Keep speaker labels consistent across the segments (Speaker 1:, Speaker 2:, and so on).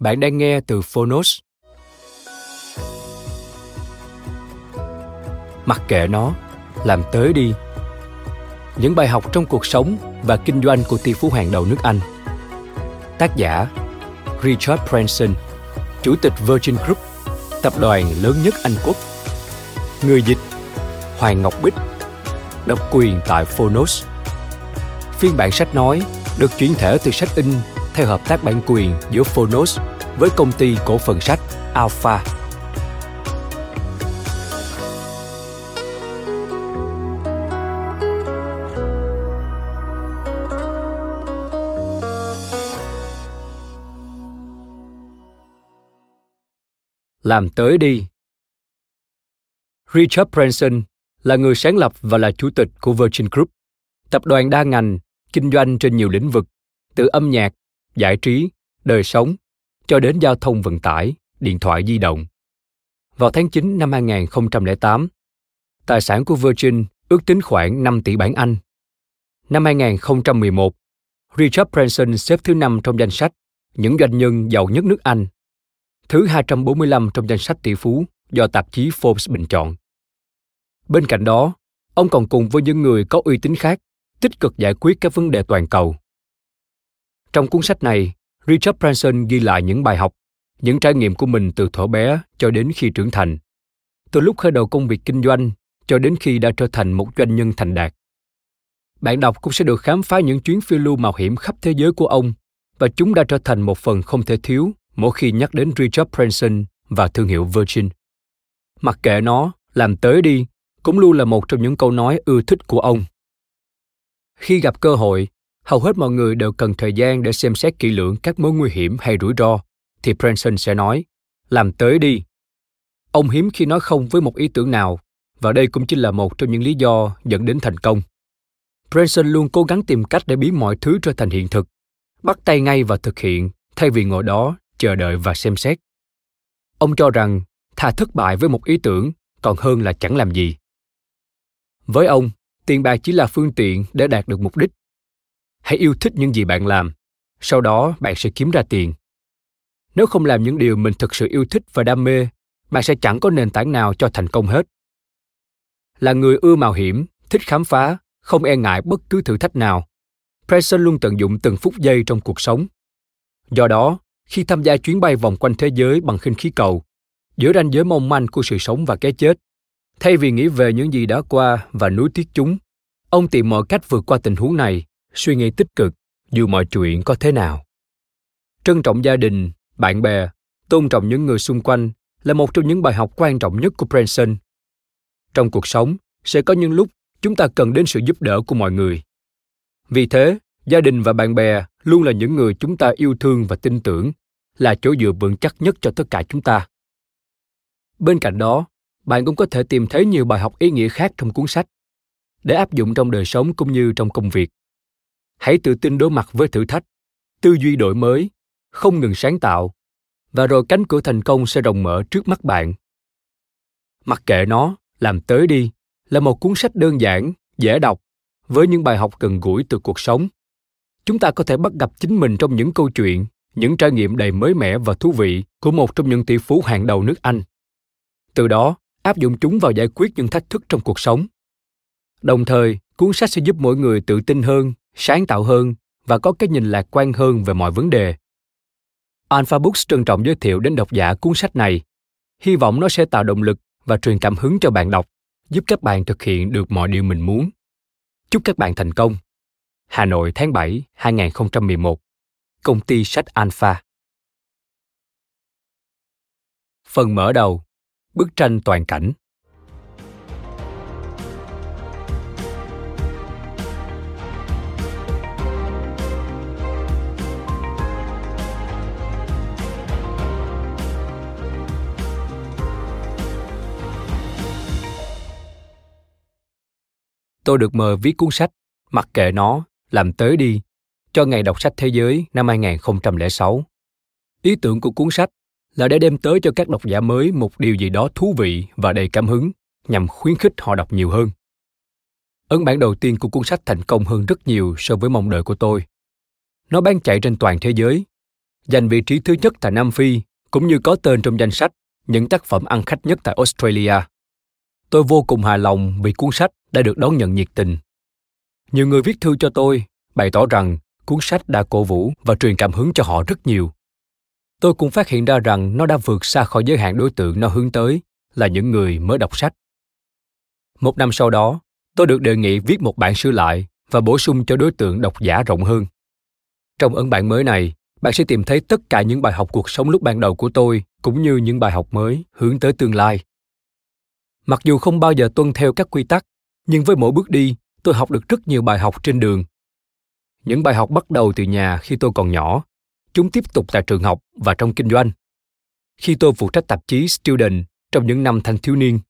Speaker 1: Bạn đang nghe từ Phonos. Mặc kệ nó, làm tới đi. Những bài học trong cuộc sống và kinh doanh của tỷ phú hàng đầu nước Anh. Tác giả Richard Branson, Chủ tịch Virgin Group, tập đoàn lớn nhất Anh Quốc. Người dịch Hoàng Ngọc Bích, độc quyền tại Phonos. Phiên bản sách nói được chuyển thể từ sách in theo hợp tác bản quyền giữa Phonos với công ty cổ phần sách Alpha. Làm tới đi. Richard Branson là người sáng lập và là chủ tịch của Virgin Group, tập đoàn đa ngành, kinh doanh trên nhiều lĩnh vực, từ âm nhạc, giải trí, đời sống, cho đến giao thông vận tải, điện thoại di động. Vào tháng 9 năm 2008, tài sản của Virgin ước tính khoảng 5 tỷ bảng Anh. Năm 2011, Richard Branson xếp thứ 5 trong danh sách những doanh nhân giàu nhất nước Anh, thứ 245 trong danh sách tỷ phú do tạp chí Forbes bình chọn. Bên cạnh đó, ông còn cùng với những người có uy tín khác tích cực giải quyết các vấn đề toàn cầu. Trong cuốn sách này, Richard Branson ghi lại những bài học, những trải nghiệm của mình từ thuở bé cho đến khi trưởng thành. Từ lúc khởi đầu công việc kinh doanh cho đến khi đã trở thành một doanh nhân thành đạt. Bạn đọc cũng sẽ được khám phá những chuyến phiêu lưu mạo hiểm khắp thế giới của ông và chúng đã trở thành một phần không thể thiếu mỗi khi nhắc đến Richard Branson và thương hiệu Virgin. Mặc kệ nó, làm tới đi, cũng luôn là một trong những câu nói ưa thích của ông. Khi gặp cơ hội, hầu hết mọi người đều cần thời gian để xem xét kỹ lưỡng các mối nguy hiểm hay rủi ro, thì Branson sẽ nói, làm tới đi. Ông hiếm khi nói không với một ý tưởng nào, và đây cũng chính là một trong những lý do dẫn đến thành công. Branson luôn cố gắng tìm cách để biến mọi thứ trở thành hiện thực, bắt tay ngay và thực hiện, thay vì ngồi đó, chờ đợi và xem xét. Ông cho rằng, thà thất bại với một ý tưởng, còn hơn là chẳng làm gì. Với ông, tiền bạc chỉ là phương tiện để đạt được mục đích hãy yêu thích những gì bạn làm. Sau đó, bạn sẽ kiếm ra tiền. Nếu không làm những điều mình thực sự yêu thích và đam mê, bạn sẽ chẳng có nền tảng nào cho thành công hết. Là người ưa mạo hiểm, thích khám phá, không e ngại bất cứ thử thách nào. Preston luôn tận dụng từng phút giây trong cuộc sống. Do đó, khi tham gia chuyến bay vòng quanh thế giới bằng khinh khí cầu giữa ranh giới mong manh của sự sống và cái chết, thay vì nghĩ về những gì đã qua và nuối tiếc chúng, ông tìm mọi cách vượt qua tình huống này suy nghĩ tích cực dù mọi chuyện có thế nào. Trân trọng gia đình, bạn bè, tôn trọng những người xung quanh là một trong những bài học quan trọng nhất của branson. Trong cuộc sống, sẽ có những lúc chúng ta cần đến sự giúp đỡ của mọi người. Vì thế, gia đình và bạn bè luôn là những người chúng ta yêu thương và tin tưởng, là chỗ dựa vững chắc nhất cho tất cả chúng ta. Bên cạnh đó, bạn cũng có thể tìm thấy nhiều bài học ý nghĩa khác trong cuốn sách để áp dụng trong đời sống cũng như trong công việc hãy tự tin đối mặt với thử thách. Tư duy đổi mới, không ngừng sáng tạo, và rồi cánh cửa thành công sẽ rộng mở trước mắt bạn. Mặc kệ nó, làm tới đi là một cuốn sách đơn giản, dễ đọc, với những bài học gần gũi từ cuộc sống. Chúng ta có thể bắt gặp chính mình trong những câu chuyện, những trải nghiệm đầy mới mẻ và thú vị của một trong những tỷ phú hàng đầu nước anh. Từ đó, áp dụng chúng vào giải quyết những thách thức trong cuộc sống. Đồng thời, cuốn sách sẽ giúp mỗi người tự tin hơn sáng tạo hơn và có cái nhìn lạc quan hơn về mọi vấn đề. Alpha books trân trọng giới thiệu đến độc giả cuốn sách này. Hy vọng nó sẽ tạo động lực và truyền cảm hứng cho bạn đọc, giúp các bạn thực hiện được mọi điều mình muốn. Chúc các bạn thành công. Hà Nội, tháng 7 2011 Công ty sách Alpha. Phần mở đầu. Bức tranh toàn cảnh. Tôi được mời viết cuốn sách Mặc kệ nó, làm tới đi cho Ngày đọc sách thế giới năm 2006. Ý tưởng của cuốn sách là để đem tới cho các độc giả mới một điều gì đó thú vị và đầy cảm hứng nhằm khuyến khích họ đọc nhiều hơn. Ấn bản đầu tiên của cuốn sách thành công hơn rất nhiều so với mong đợi của tôi. Nó bán chạy trên toàn thế giới, giành vị trí thứ nhất tại Nam Phi, cũng như có tên trong danh sách những tác phẩm ăn khách nhất tại Australia. Tôi vô cùng hài lòng vì cuốn sách đã được đón nhận nhiệt tình. Nhiều người viết thư cho tôi bày tỏ rằng cuốn sách đã cổ vũ và truyền cảm hứng cho họ rất nhiều. Tôi cũng phát hiện ra rằng nó đã vượt xa khỏi giới hạn đối tượng nó hướng tới là những người mới đọc sách. Một năm sau đó, tôi được đề nghị viết một bản sửa lại và bổ sung cho đối tượng độc giả rộng hơn. Trong ấn bản mới này, bạn sẽ tìm thấy tất cả những bài học cuộc sống lúc ban đầu của tôi cũng như những bài học mới hướng tới tương lai. Mặc dù không bao giờ tuân theo các quy tắc, nhưng với mỗi bước đi, tôi học được rất nhiều bài học trên đường. Những bài học bắt đầu từ nhà khi tôi còn nhỏ. Chúng tiếp tục tại trường học và trong kinh doanh. Khi tôi phụ trách tạp chí student trong những năm thanh thiếu niên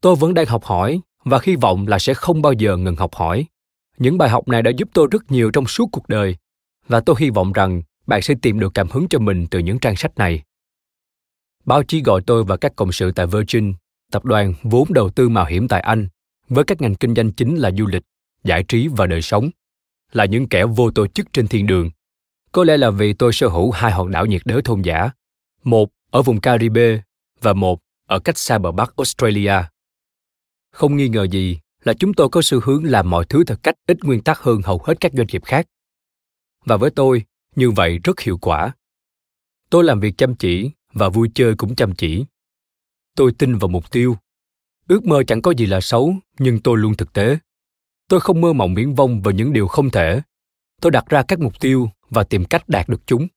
Speaker 1: tôi vẫn đang học hỏi và hy vọng là sẽ không bao giờ ngừng học hỏi. Những bài học này đã giúp tôi rất nhiều trong suốt cuộc đời và tôi hy vọng rằng bạn sẽ tìm được cảm hứng cho mình từ những trang sách này. Báo chí gọi tôi và các cộng sự tại virgin tập đoàn vốn đầu tư mạo hiểm tại anh với các ngành kinh doanh chính là du lịch giải trí và đời sống là những kẻ vô tổ chức trên thiên đường. Có lẽ là vì tôi sở hữu hai hòn đảo nhiệt đới thôn giả, một ở vùng Caribe và một ở cách xa bờ Bắc Australia. Không nghi ngờ gì là chúng tôi có xu hướng làm mọi thứ theo cách ít nguyên tắc hơn hầu hết các doanh nghiệp khác. Và với tôi, như vậy rất hiệu quả. Tôi làm việc chăm chỉ và vui chơi cũng chăm chỉ. Tôi tin vào mục tiêu. Ước mơ chẳng có gì là xấu, nhưng tôi luôn thực tế. Tôi không mơ mộng viễn vông về những điều không thể. Tôi đặt ra các mục tiêu và tìm cách đạt được chúng.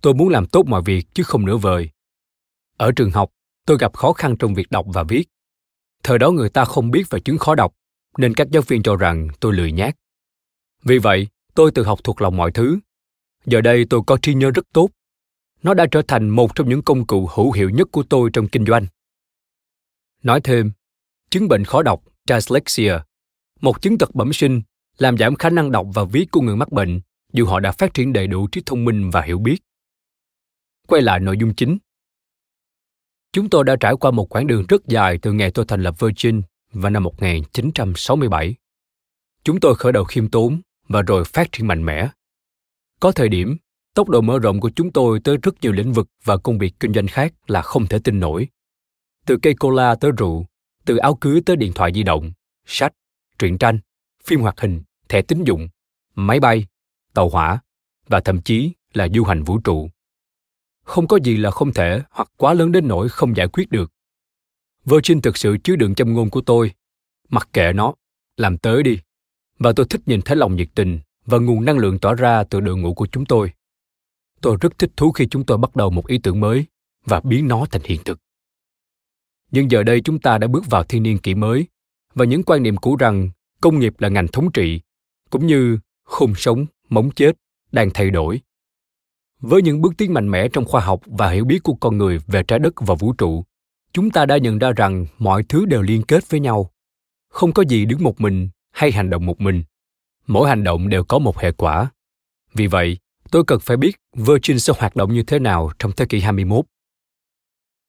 Speaker 1: Tôi muốn làm tốt mọi việc chứ không nửa vời. Ở trường học tôi gặp khó khăn trong việc đọc và viết. Thời đó người ta không biết về chứng khó đọc nên các giáo viên cho rằng tôi lười nhác. Vì vậy tôi tự học thuộc lòng mọi thứ. Giờ đây tôi có trí nhớ rất tốt nó đã trở thành một trong những công cụ hữu hiệu nhất của tôi trong kinh doanh nói thêm chứng bệnh khó đọc dyslexia một chứng tật bẩm sinh làm giảm khả năng đọc và viết của người mắc bệnh dù họ đã phát triển đầy đủ trí thông minh và hiểu biết. Quay lại nội dung chính. Chúng tôi đã trải qua một quãng đường rất dài từ ngày tôi thành lập Virgin vào năm 1967. Chúng tôi khởi đầu khiêm tốn và rồi phát triển mạnh mẽ. Có thời điểm, tốc độ mở rộng của chúng tôi tới rất nhiều lĩnh vực và công việc kinh doanh khác là không thể tin nổi. Từ cây cola tới rượu, từ áo cưới tới điện thoại di động, sách, truyện tranh, phim hoạt hình, thẻ tín dụng, máy bay, tàu hỏa và thậm chí là du hành vũ trụ. Không có gì là không thể hoặc quá lớn đến nỗi không giải quyết được. Virgin thực sự chứa đựng trong ngôn của tôi. Mặc kệ nó, làm tới đi. Và tôi thích nhìn thấy lòng nhiệt tình và nguồn năng lượng tỏa ra từ đội ngũ của chúng tôi. Tôi rất thích thú khi chúng tôi bắt đầu một ý tưởng mới và biến nó thành hiện thực. Nhưng giờ đây chúng ta đã bước vào thiên niên kỷ mới và những quan niệm cũ rằng công nghiệp là ngành thống trị cũng như khung sống móng chết đang thay đổi. Với những bước tiến mạnh mẽ trong khoa học và hiểu biết của con người về trái đất và vũ trụ, chúng ta đã nhận ra rằng mọi thứ đều liên kết với nhau. Không có gì đứng một mình hay hành động một mình. Mỗi hành động đều có một hệ quả. Vì vậy tôi cần phải biết Virgin sẽ hoạt động như thế nào trong thế kỷ 21.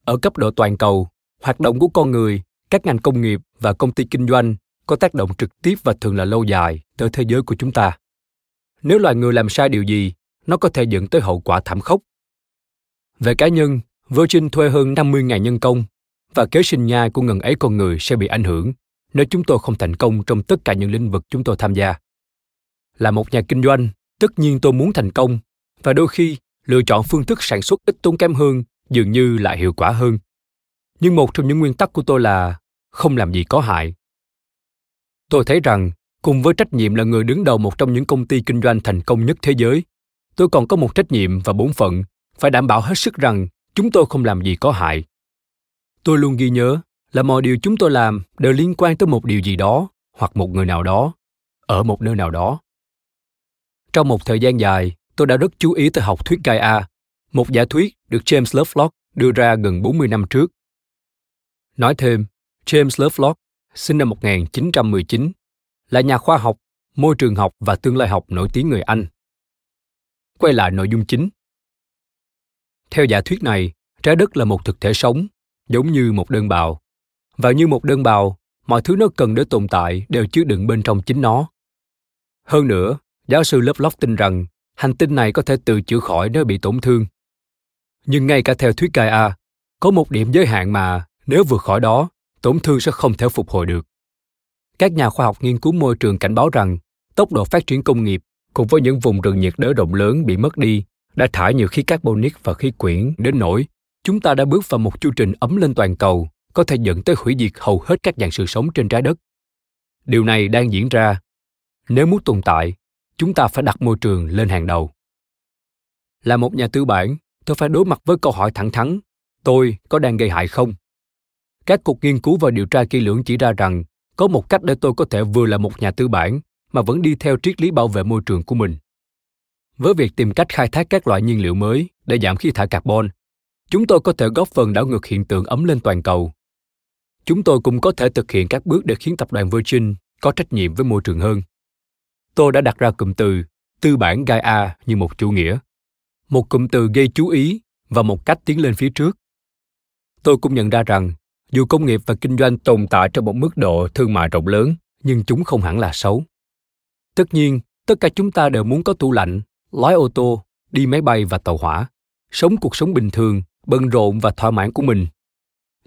Speaker 1: Ở cấp độ toàn cầu, hoạt động của con người các ngành công nghiệp và công ty kinh doanh có tác động trực tiếp và thường là lâu dài tới thế giới của chúng ta. Nếu loài người làm sai điều gì, nó có thể dẫn tới hậu quả thảm khốc. Về cá nhân, Virgin thuê hơn 50.000 nhân công và kế sinh nhai của ngần ấy con người sẽ bị ảnh hưởng nếu chúng tôi không thành công trong tất cả những lĩnh vực chúng tôi tham gia. Là một nhà kinh doanh, tất nhiên tôi muốn thành công và đôi khi lựa chọn phương thức sản xuất ít tốn kém hơn dường như lại hiệu quả hơn. Nhưng một trong những nguyên tắc của tôi là không làm gì có hại. Tôi thấy rằng cùng với trách nhiệm là người đứng đầu một trong những công ty kinh doanh thành công nhất thế giới, tôi còn có một trách nhiệm và bổn phận phải đảm bảo hết sức rằng chúng tôi không làm gì có hại. Tôi luôn ghi nhớ là mọi điều chúng tôi làm đều liên quan tới một điều gì đó hoặc một người nào đó ở một nơi nào đó. Trong một thời gian dài, tôi đã rất chú ý tới học thuyết Gaia, một giả thuyết được James Lovelock đưa ra gần 40 năm trước. Nói thêm, James Lovelock, sinh năm 1919, là nhà khoa học, môi trường học và tương lai học nổi tiếng người Anh. Quay lại nội dung chính. Theo giả thuyết này, trái đất là một thực thể sống, giống như một đơn bào. Và như một đơn bào, mọi thứ nó cần để tồn tại đều chứa đựng bên trong chính nó. Hơn nữa, giáo sư Lovelock tin rằng hành tinh này có thể tự chữa khỏi nếu bị tổn thương. Nhưng ngay cả theo thuyết Gaia, có một điểm giới hạn mà nếu vượt khỏi đó, tổn thương sẽ không thể phục hồi được. Các nhà khoa học nghiên cứu môi trường cảnh báo rằng tốc độ phát triển công nghiệp cùng với những vùng rừng nhiệt đới rộng lớn bị mất đi đã thải nhiều khí carbonic và khí quyển đến nỗi chúng ta đã bước vào một chu trình ấm lên toàn cầu có thể dẫn tới hủy diệt hầu hết các dạng sự sống trên trái đất. Điều này đang diễn ra. Nếu muốn tồn tại, chúng ta phải đặt môi trường lên hàng đầu. Là một nhà tư bản, tôi phải đối mặt với câu hỏi thẳng thắn, tôi có đang gây hại không? Các cuộc nghiên cứu và điều tra kỹ lưỡng chỉ ra rằng có một cách để tôi có thể vừa là một nhà tư bản mà vẫn đi theo triết lý bảo vệ môi trường của mình. Với việc tìm cách khai thác các loại nhiên liệu mới để giảm khí thải carbon, chúng tôi có thể góp phần đảo ngược hiện tượng ấm lên toàn cầu. Chúng tôi cũng có thể thực hiện các bước để khiến tập đoàn Virgin có trách nhiệm với môi trường hơn. Tôi đã đặt ra cụm từ tư bản Gaia như một chủ nghĩa, một cụm từ gây chú ý và một cách tiến lên phía trước. Tôi cũng nhận ra rằng dù công nghiệp và kinh doanh tồn tại trong một mức độ thương mại rộng lớn nhưng chúng không hẳn là xấu. Tất nhiên tất cả chúng ta đều muốn có tủ lạnh lái ô tô đi máy bay và tàu hỏa sống cuộc sống bình thường bận rộn và thỏa mãn của mình.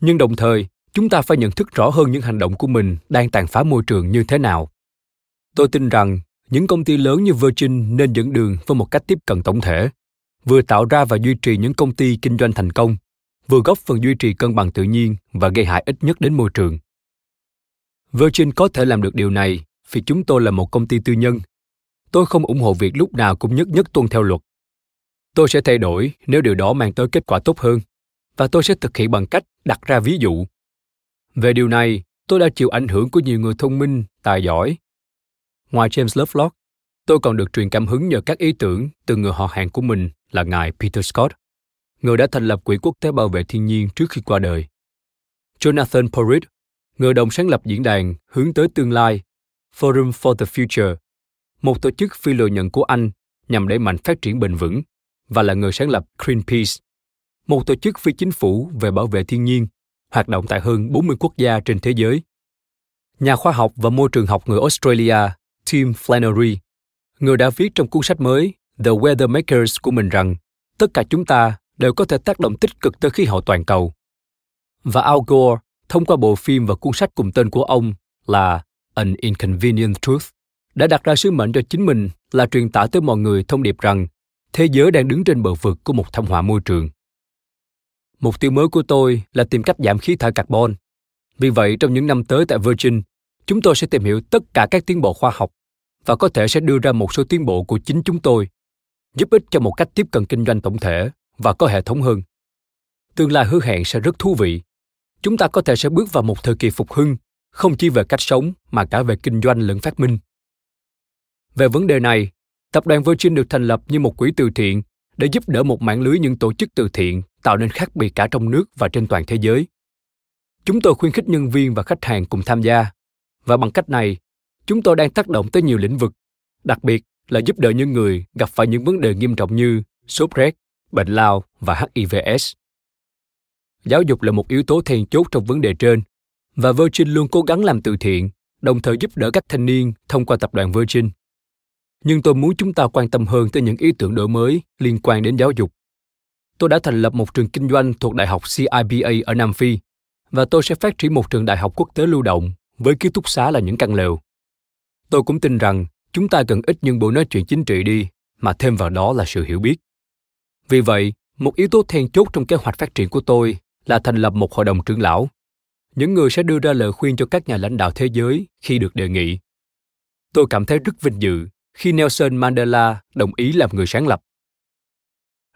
Speaker 1: Nhưng đồng thời chúng ta phải nhận thức rõ hơn những hành động của mình đang tàn phá môi trường như thế nào. Tôi tin rằng những công ty lớn như virgin nên dẫn đường với một cách tiếp cận tổng thể vừa tạo ra và duy trì những công ty kinh doanh thành công vừa góp phần duy trì cân bằng tự nhiên và gây hại ít nhất đến môi trường. Virgin có thể làm được điều này vì chúng tôi là một công ty tư nhân. Tôi không ủng hộ việc lúc nào cũng nhất nhất tuân theo luật. Tôi sẽ thay đổi nếu điều đó mang tới kết quả tốt hơn, và tôi sẽ thực hiện bằng cách đặt ra ví dụ. Về điều này, tôi đã chịu ảnh hưởng của nhiều người thông minh, tài giỏi. Ngoài James Lovelock, tôi còn được truyền cảm hứng nhờ các ý tưởng từ người họ hàng của mình là ngài Peter Scott người đã thành lập Quỹ Quốc tế Bảo vệ Thiên nhiên trước khi qua đời. Jonathan Porritt, người đồng sáng lập diễn đàn Hướng tới tương lai, Forum for the Future, một tổ chức phi lợi nhuận của Anh nhằm đẩy mạnh phát triển bền vững và là người sáng lập Greenpeace, một tổ chức phi chính phủ về bảo vệ thiên nhiên, hoạt động tại hơn 40 quốc gia trên thế giới. Nhà khoa học và môi trường học người Australia Tim Flannery, người đã viết trong cuốn sách mới The Weather Makers của mình rằng tất cả chúng ta đều có thể tác động tích cực tới khí hậu toàn cầu. Và Al Gore, thông qua bộ phim và cuốn sách cùng tên của ông là An Inconvenient Truth, đã đặt ra sứ mệnh cho chính mình là truyền tải tới mọi người thông điệp rằng thế giới đang đứng trên bờ vực của một thảm họa môi trường. Mục tiêu mới của tôi là tìm cách giảm khí thải carbon. Vì vậy, trong những năm tới tại Virgin, chúng tôi sẽ tìm hiểu tất cả các tiến bộ khoa học và có thể sẽ đưa ra một số tiến bộ của chính chúng tôi, giúp ích cho một cách tiếp cận kinh doanh tổng thể và có hệ thống hơn. Tương lai hứa hẹn sẽ rất thú vị. Chúng ta có thể sẽ bước vào một thời kỳ phục hưng, không chỉ về cách sống mà cả về kinh doanh lẫn phát minh. Về vấn đề này, tập đoàn Virgin được thành lập như một quỹ từ thiện để giúp đỡ một mạng lưới những tổ chức từ thiện tạo nên khác biệt cả trong nước và trên toàn thế giới. Chúng tôi khuyến khích nhân viên và khách hàng cùng tham gia, và bằng cách này, chúng tôi đang tác động tới nhiều lĩnh vực, đặc biệt là giúp đỡ những người gặp phải những vấn đề nghiêm trọng như sốt rét, bệnh lao và HIVS. Giáo dục là một yếu tố then chốt trong vấn đề trên, và Virgin luôn cố gắng làm từ thiện, đồng thời giúp đỡ các thanh niên thông qua tập đoàn Virgin. Nhưng tôi muốn chúng ta quan tâm hơn tới những ý tưởng đổi mới liên quan đến giáo dục. Tôi đã thành lập một trường kinh doanh thuộc Đại học CIBA ở Nam Phi, và tôi sẽ phát triển một trường đại học quốc tế lưu động với ký túc xá là những căn lều. Tôi cũng tin rằng chúng ta cần ít những buổi nói chuyện chính trị đi, mà thêm vào đó là sự hiểu biết. Vì vậy, một yếu tố then chốt trong kế hoạch phát triển của tôi là thành lập một hội đồng trưởng lão. Những người sẽ đưa ra lời khuyên cho các nhà lãnh đạo thế giới khi được đề nghị. Tôi cảm thấy rất vinh dự khi Nelson Mandela đồng ý làm người sáng lập.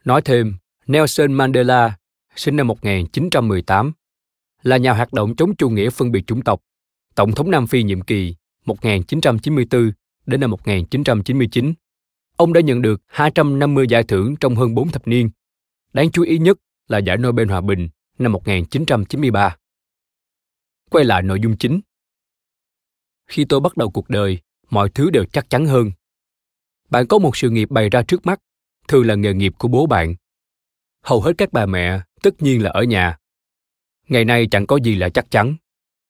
Speaker 1: Nói thêm, Nelson Mandela, sinh năm 1918, là nhà hoạt động chống chủ nghĩa phân biệt chủng tộc, Tổng thống Nam Phi nhiệm kỳ 1994 đến năm 1999. Ông đã nhận được 250 giải thưởng trong hơn 4 thập niên. Đáng chú ý nhất là giải Nobel Hòa bình năm 1993. Quay lại nội dung chính. Khi tôi bắt đầu cuộc đời, mọi thứ đều chắc chắn hơn. Bạn có một sự nghiệp bày ra trước mắt, thường là nghề nghiệp của bố bạn. Hầu hết các bà mẹ tất nhiên là ở nhà. Ngày nay chẳng có gì là chắc chắn.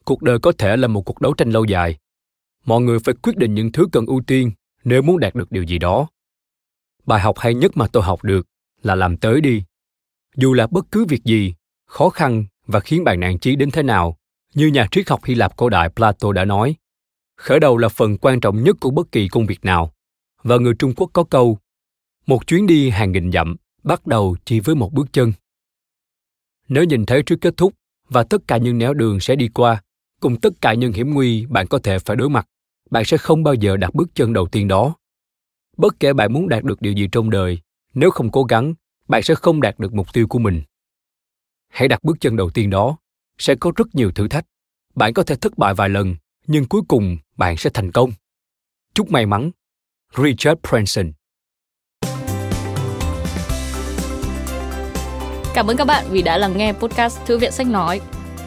Speaker 1: Cuộc đời có thể là một cuộc đấu tranh lâu dài. Mọi người phải quyết định những thứ cần ưu tiên nếu muốn đạt được điều gì đó. Bài học hay nhất mà tôi học được là làm tới đi. Dù là bất cứ việc gì, khó khăn và khiến bạn nản chí đến thế nào, như nhà triết học Hy Lạp cổ đại Plato đã nói, khởi đầu là phần quan trọng nhất của bất kỳ công việc nào. Và người Trung Quốc có câu, một chuyến đi hàng nghìn dặm bắt đầu chỉ với một bước chân. Nếu nhìn thấy trước kết thúc và tất cả những nẻo đường sẽ đi qua, cùng tất cả những hiểm nguy bạn có thể phải đối mặt, bạn sẽ không bao giờ đặt bước chân đầu tiên đó. Bất kể bạn muốn đạt được điều gì trong đời, nếu không cố gắng, bạn sẽ không đạt được mục tiêu của mình. Hãy đặt bước chân đầu tiên đó, sẽ có rất nhiều thử thách. Bạn có thể thất bại vài lần, nhưng cuối cùng bạn sẽ thành công. Chúc may mắn. Richard Branson
Speaker 2: Cảm ơn các bạn vì đã lắng nghe podcast Thư viện Sách Nói.